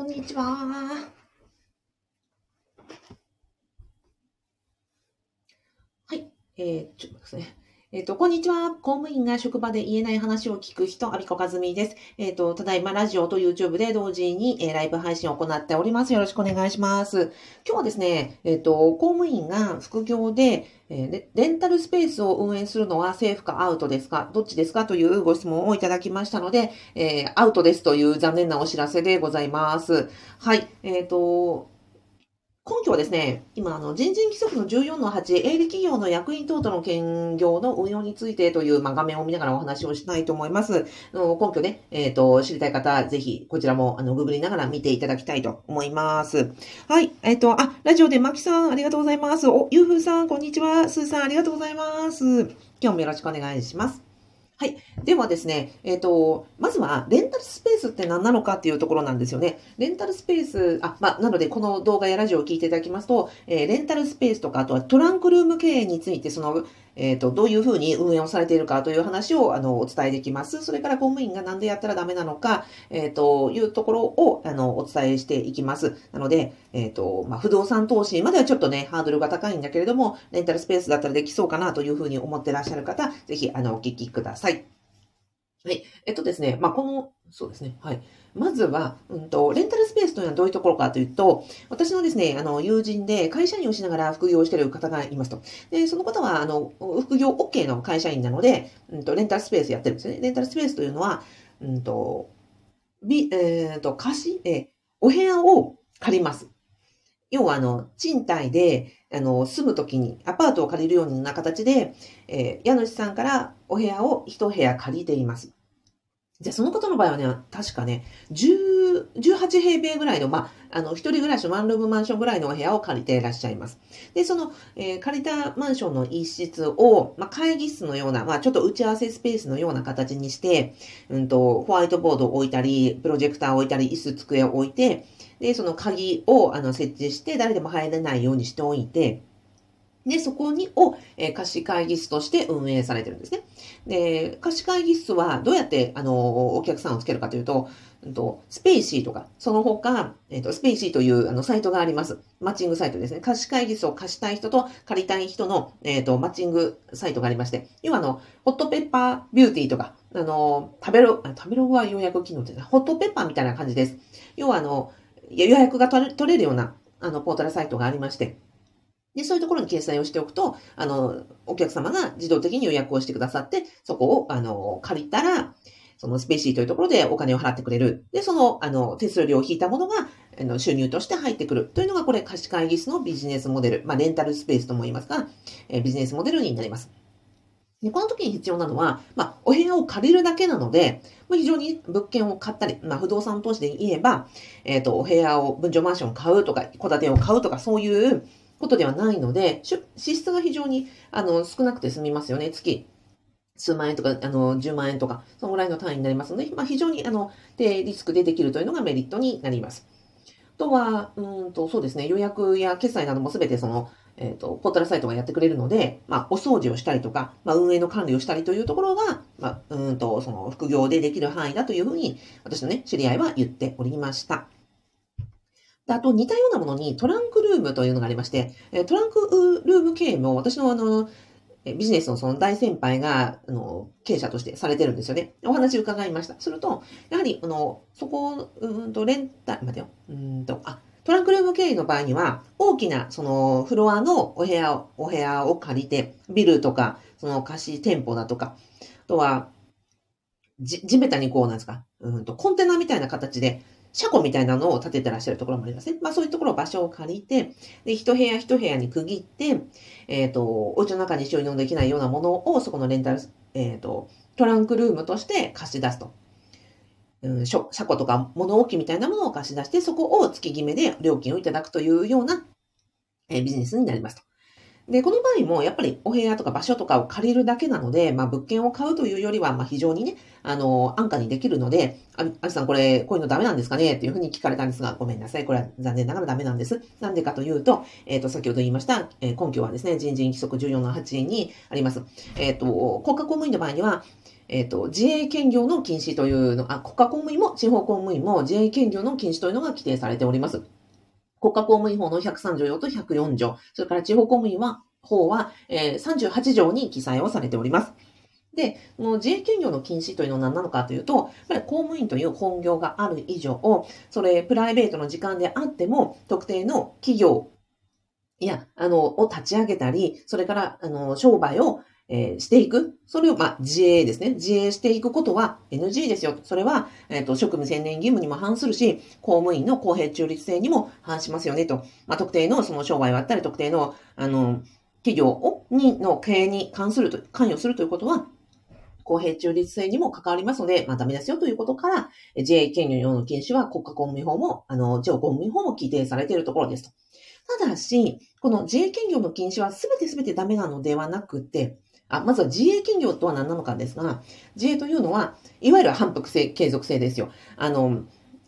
こんにちは。はい。えー、ちょっとですね。えっ、ー、と、こんにちは。公務員が職場で言えない話を聞く人、アビコカズミです。えっ、ー、と、ただいまラジオと YouTube で同時に、えー、ライブ配信を行っております。よろしくお願いします。今日はですね、えっ、と、公務員が副業で、えレンタルスペースを運営するのはセーフかアウトですか？どっちですか？というご質問をいただきましたので、えアウトですという残念なお知らせでございます。はい。えっ、と、根拠はですね、今、あの、人事規則の14の8、営利企業の役員等々の兼業の運用についてという、まあ、画面を見ながらお話をしたいと思います。の根拠ね、えっ、ー、と、知りたい方、ぜひ、こちらも、あの、ググりながら見ていただきたいと思います。はい。えっ、ー、と、あ、ラジオでマキさん、ありがとうございます。お、ゆうふうさん、こんにちは。すーさん、ありがとうございます。今日もよろしくお願いします。はい。ではですね、えっ、ー、と、まずは、レンタルスペースって何なのかっていうところなんですよね。レンタルスペース、あ、まあ、なので、この動画やラジオを聞いていただきますと、えー、レンタルスペースとか、あとはトランクルーム経営について、その、えっ、ー、と、どういうふうに運営をされているかという話を、あの、お伝えできます。それから公務員が何でやったらダメなのか、えっ、ー、と、いうところを、あの、お伝えしていきます。なので、えっ、ー、と、まあ、不動産投資まではちょっとね、ハードルが高いんだけれども、レンタルスペースだったらできそうかなというふうに思ってらっしゃる方、ぜひ、あの、お聞きください。はい。えっとですね、まあ、この、そうですね。はい。まずは、うんと、レンタルスペースというのはどういうところかというと、私のですね、あの、友人で会社員をしながら副業をしている方がいますと。で、その方は、あの、副業 OK の会社員なので、うんと、レンタルスペースやってるんですね。レンタルスペースというのは、うんと、び、えー、と、貸し、えー、お部屋を借ります。要は、あの、賃貸で、あの、住むときにアパートを借りるような形で、えー、家主さんからお部屋を一部屋借りています。じゃあ、その方の場合はね、確かね、18平米ぐらいの、まあ、あの、一人暮らしワンルームマンションぐらいのお部屋を借りていらっしゃいます。で、その、えー、借りたマンションの一室を、まあ、会議室のような、まあ、ちょっと打ち合わせスペースのような形にして、うんと、ホワイトボードを置いたり、プロジェクターを置いたり、椅子、机を置いて、で、その鍵を、あの、設置して、誰でも入れないようにしておいて、で、そこに、を、えー、貸し会議室として運営されてるんですね。で、貸し会議室はどうやって、あの、お客さんをつけるかというと、うんと、スペーシーとか、その他、えっ、ー、と、スペーシーというあのサイトがあります。マッチングサイトですね。貸し会議室を貸したい人と借りたい人の、えっ、ー、と、マッチングサイトがありまして、要はあの、ホットペッパービューティーとか、あの、食べロ、食べログは予約機能ってホットペッパーみたいな感じです。要はあの、予約が取れるような、あの、ポータルサイトがありまして、で、そういうところに掲載をしておくと、あの、お客様が自動的に予約をしてくださって、そこを、あの、借りたら、そのスペーシーというところでお金を払ってくれる。で、その、あの、手数料を引いたものが、あの、収入として入ってくる。というのが、これ、貸し会議室のビジネスモデル。まあ、レンタルスペースとも言いますが、えビジネスモデルになります。で、この時に必要なのは、まあ、お部屋を借りるだけなので、まあ、非常に物件を買ったり、まあ、不動産投資で言えば、えっ、ー、と、お部屋を、分譲マンションを買うとか、戸建てを買うとか、そういうことではないので、支出が非常に、あの、少なくて済みますよね、月。数万円とか、あの、10万円とか、そのぐらいの単位になりますので、まあ、非常に、あの、低リスクでできるというのがメリットになります。あとは、うんと、そうですね、予約や決済などもすべてその、えっ、ー、と、ポータルサイトがやってくれるので、まあ、お掃除をしたりとか、まあ、運営の管理をしたりというところが、まあ、うんと、その、副業でできる範囲だというふうに、私のね、知り合いは言っておりました。あと似たようなものにトランクルームというのがありまして、トランクルーム経営も私のあの、ビジネスのその大先輩が、あの、経営者としてされてるんですよね。お話伺いました。すると、やはり、あの、そこ、うんと、レンタ、待てよ、うんと、あ、トランクルーム経営の場合には、大きな、その、フロアのお部屋を、お部屋を借りて、ビルとか、その貸し店舗だとか、あとは、じ、地べたにこうなんですか、うんと、コンテナみたいな形で、車庫みたいなのを建ててらっしゃるところもありますね。まあそういうところ場所を借りて、で、一部屋一部屋に区切って、えっ、ー、と、お家の中に収納できないようなものをそこのレンタル、えっ、ー、と、トランクルームとして貸し出すと。うん、車庫とか物置みたいなものを貸し出して、そこを月決めで料金をいただくというような、えー、ビジネスになりますと。で、この場合もやっぱりお部屋とか場所とかを借りるだけなので、まあ物件を買うというよりは、まあ非常にね、あの、安価にできるので、あ、あきさんこれ、こういうのダメなんですかね？っていうふうに聞かれたんですが、ごめんなさい。これは残念ながらダメなんです。なんでかというと、えっ、ー、と、先ほど言いました、えー、根拠はですね、人事規則14の8にあります。えっ、ー、と、国家公務員の場合には、えっ、と、自営兼業の禁止というの、あ、国家公務員も地方公務員も自営兼業の禁止というのが規定されております。国家公務員法の103条と104条、それから地方公務員は法は、えー、38条に記載をされております。で、この自営兼業の禁止というのは何なのかというと、やっぱり公務員という本業がある以上、それプライベートの時間であっても、特定の企業いや、あの、を立ち上げたり、それから、あの、商売を、えー、していく。それを、まあ、自営ですね。自営していくことは NG ですよ。それは、えっ、ー、と、職務専念義務にも反するし、公務員の公平中立性にも反しますよね、と。まあ、特定のその商売をあったり、特定の、あの、企業を、に、の経営に関すると、関与するということは、公平中立性にも関わりますので、まあダメですよということから、自営権利の禁止は国家公務員法も、あの、地方公務員法も規定されているところですと。ただし、この自営兼業の禁止は全て全てダメなのではなくて、あ、まずは自営企業とは何なのかですが、自営というのは、いわゆる反復性、継続性ですよ。あの、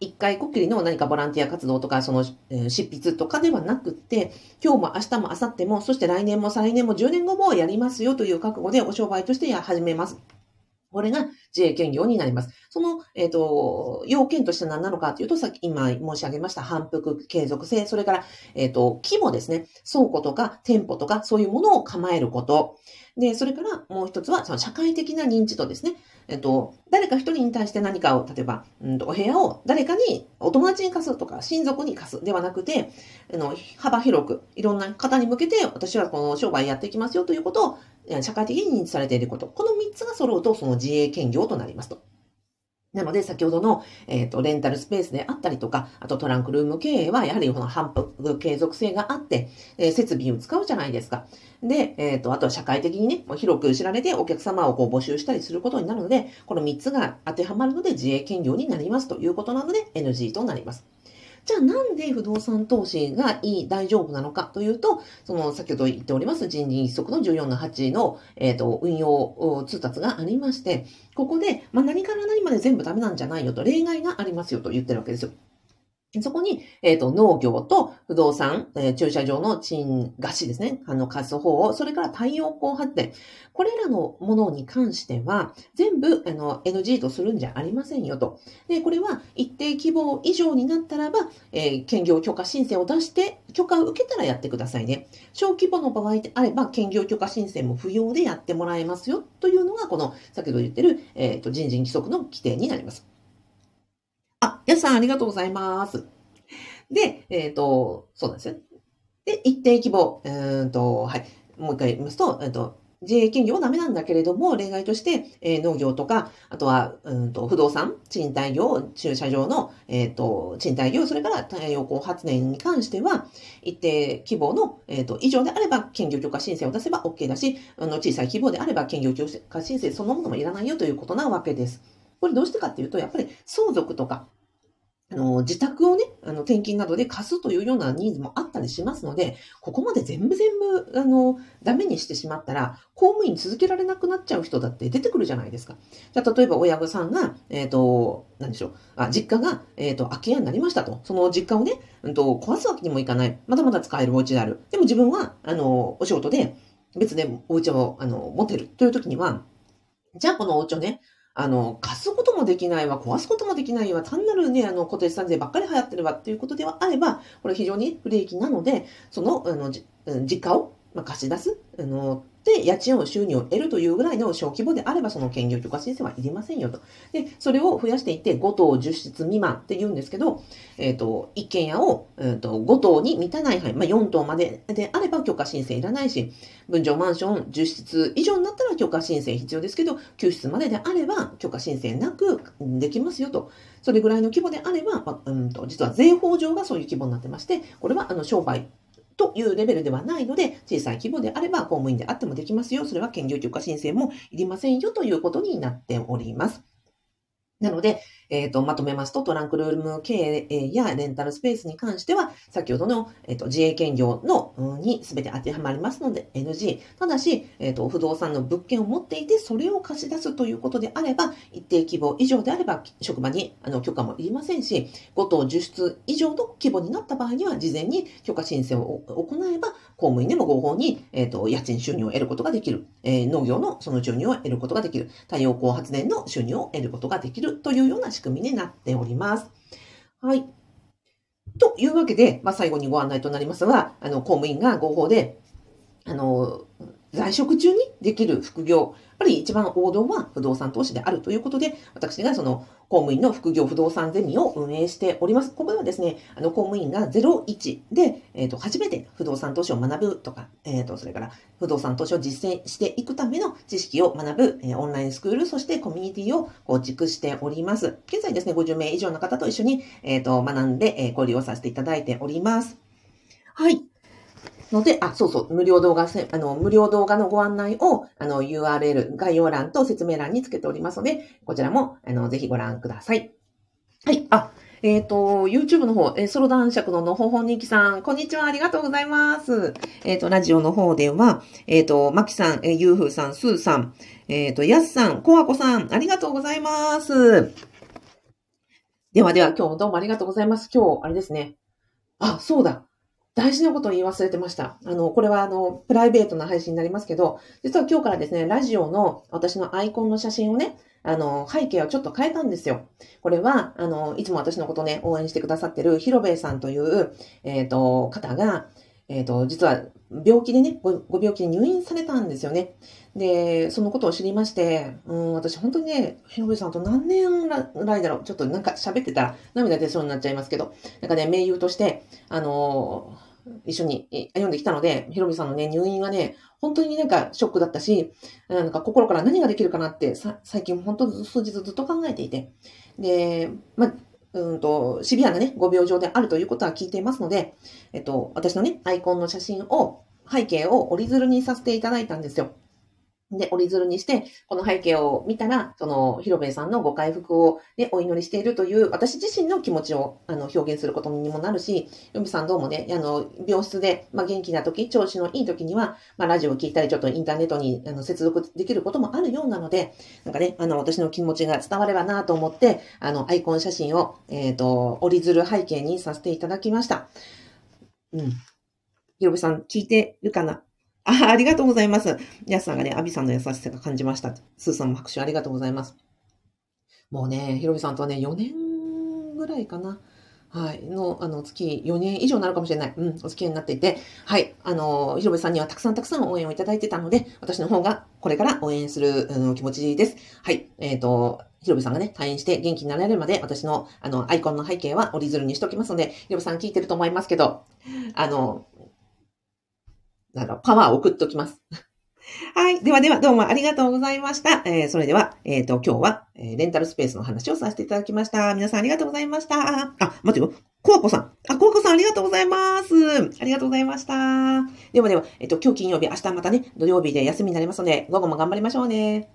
一回こっきりの何かボランティア活動とか、その、え、執筆とかではなくて、今日も明日も明後日も、そして来年も再来年も10年後もやりますよという覚悟でお商売として始めます。これが自営兼業になります。その、えっ、ー、と、要件として何なのかというと、さっき今申し上げました反復継続性、それから、えっ、ー、と、規模ですね。倉庫とか店舗とかそういうものを構えること。で、それからもう一つは、その社会的な認知度ですね。えっ、ー、と、誰か一人に対して何かを、例えば、うんと、お部屋を誰かに、お友達に貸すとか、親族に貸すではなくて、あの、幅広く、いろんな方に向けて、私はこの商売やっていきますよということを社会的に認知されていること。この3つが揃うと、その自営兼業となりますと。なので、先ほどの、えっ、ー、と、レンタルスペースであったりとか、あとトランクルーム経営は、やはりこの反復継続性があって、えー、設備を使うじゃないですか。で、えっ、ー、と、あとは社会的にね、広く知られてお客様をこう募集したりすることになるので、この3つが当てはまるので自営兼業になりますということなので、NG となります。じゃあなんで不動産投資がいい、大丈夫なのかというと、その先ほど言っております人事一則の14の8の、えーと、運用通達がありまして、ここで、まあ、何から何まで全部ダメなんじゃないよと、例外がありますよと言ってるわけですよ。そこに、えっ、ー、と、農業と不動産、えー、駐車場の賃貸しですね。あの、貸す方、それから太陽光発電。これらのものに関しては、全部、あの、NG とするんじゃありませんよと。で、これは一定規模以上になったらば、えー、兼業許可申請を出して、許可を受けたらやってくださいね。小規模の場合であれば、兼業許可申請も不要でやってもらえますよ。というのが、この、先ほど言ってる、えっ、と、人事規則の規定になります。あ、やさんありがとうございます。で、えっ、ー、と、そうなんですよ。で、一定規模、うんと、はい。もう一回言いますと、えっ、ー、と、自営兼業はダメなんだけれども、例外として、えー、農業とか、あとは、うんと、不動産、賃貸業、駐車場の、えっ、ー、と、賃貸業、それから太陽光発電に関しては、一定規模の、えっ、ー、と、以上であれば、兼業許可申請を出せば OK だし、あの、小さい規模であれば、兼業許可申請そのものもいらないよということなわけです。これどうしてかっていうと、やっぱり相続とか、あの、自宅をね、あの、転勤などで貸すというようなニーズもあったりしますので、ここまで全部全部、あの、ダメにしてしまったら、公務員続けられなくなっちゃう人だって出てくるじゃないですか。じゃあ、例えば親御さんが、えっ、ー、と、何でしょう、あ、実家が、えっ、ー、と、空き家になりましたと。その実家をね、うんと、壊すわけにもいかない。まだまだ使えるお家である。でも自分は、あの、お仕事で、別でお家を、あの、持てるという時には、じゃあこのお家をね、あの、貸すこともできないわ、壊すこともできないわ、単なるね、あの、固定資産税ばっかり流行ってるわっていうことではあれば、これ非常に不利益なので、その、あの、実家を、まあ、貸し出す、あの、で、家賃を収入を得るというぐらいの小規模であれば、その兼業許可申請はいりませんよと。で、それを増やしていって、5棟10室未満って言うんですけど、えっ、ー、と、一軒家を、えーと、5棟に満たない範囲、まあ、4棟までであれば許可申請いらないし、分譲マンション10室以上になったら許可申請必要ですけど、9室までであれば許可申請なくできますよと。それぐらいの規模であれば、まあ、うんと、実は税法上がそういう規模になってまして、これはあの商売というレベルではないので、小さい規模であれば公務員であってもできますよ。それは兼業許可申請もいりませんよということになっております。なので、えっ、と、まとめますと、トランクルーム経営やレンタルスペースに関しては、先ほどの、えっ、と、自営兼業の、うんに全て当てはまりますので NG。ただし、えっ、と、不動産の物件を持っていて、それを貸し出すということであれば、一定規模以上であれば、職場にあの許可もいりませんし、5棟10室以上の規模になった場合には、事前に許可申請を行えば、公務員でも合法に、えっ、と、家賃収入を得ることができる。えー農業のその収入を得ることができる。太陽光発電の収入を得ることができるというような仕組みになっております。はい。というわけで、まあ、最後にご案内となりますが、あの、公務員が合法で、あの、在職中にできる副業、やっぱり一番王道は不動産投資であるということで、私がその公務員の副業不動産ゼミを運営しております。ここではですね、あの公務員が01で、えっ、と、初めて不動産投資を学ぶとか、えっ、と、それから不動産投資を実践していくための知識を学ぶ、えーオンラインスクール、そしてコミュニティを構築しております。現在ですね、50名以上の方と一緒に、えっ、と、学んで、え交流をさせていただいております。はい。ので、あ、そうそう、無料動画せ、あの、無料動画のご案内を、あの、URL、概要欄と説明欄につけておりますので、こちらも、あの、ぜひご覧ください。はい、あ、えっ、と、YouTube の方、えーソロ男爵ののほほにきさん、こんにちは、ありがとうございます。えっ、と、ラジオの方では、えっ、と、まきさん、えゆうふうさん、すーさん、えっ、と、やすさん、こわこさん、ありがとうございます。ではでは、今日もどうもありがとうございます。今日、あれですね。あ、そうだ。大事なことを言い忘れてました。あの、これはあの、プライベートな配信になりますけど、実は今日からですね、ラジオの私のアイコンの写真をね、あの、背景をちょっと変えたんですよ。これは、あの、いつも私のことね、応援してくださってるヒロベイさんという、えっ、と、方が、えっ、と、実は病気でねご、ご病気で入院されたんですよね。で、そのことを知りまして、うん、私本当にね、ヒロベイさんと何年ぐらいだろう、ちょっとなんか喋ってたら涙出そうになっちゃいますけど、なんかね、盟友として、あの一緒にえ歩んできたので、ヒロミさんのね、入院がね、本当になんかショックだったし、なんか心から何ができるかなって、さ最近本当数日ずっと考えていて。で、まあ、うんと、シビアなね、ご病状であるということは聞いていますので、えっと、私のね、アイコンの写真を、背景を折り鶴にさせていただいたんですよ。で、折り鶴にして、この背景を見たら、その、広兵衛さんのご回復を、ね、お祈りしているという、私自身の気持ちを、あの、表現することにもなるし、ヨミさんどうもね、あの、病室で、まあ、元気な時、調子のいい時には、まあ、ラジオを聞いたり、ちょっとインターネットに、あの、接続できることもあるようなので、なんかね、あの、私の気持ちが伝わればなと思って、あの、アイコン写真を、えっ、と、折り鶴背景にさせていただきました。うん。ひろべさん、聞いてるかな？あ、ありがとうございます。やすさんがね、アビさんの優しさが感じました。スーさんも拍手ありがとうございます。もうね、ひろべさんとはね、4年ぐらいかな。はい。の、あの、月4年以上になるかもしれない。うん、お付き合いになっていて、はい。あの、ひろべさんにはたくさんたくさん応援をいただいてたので、私の方がこれから応援する、あの気持ちです。はい。えっ、と、ひろべさんがね、退院して元気になられるまで、私の、あの、アイコンの背景は折り鶴にしておきますので、ひろべさん聞いてると思いますけど、あの、なんか、パワーを送っときます。はい。ではでは、どうもありがとうございました。えー、それでは、えっ、と、今日は、えーレンタルスペースの話をさせていただきました。皆さんありがとうございました。あ、待ってよ。コアコさん。あ、コアコさんありがとうございます。ありがとうございました。ではでは、えっ、と、今日金曜日、明日またね、土曜日で休みになりますので、午後も頑張りましょうね。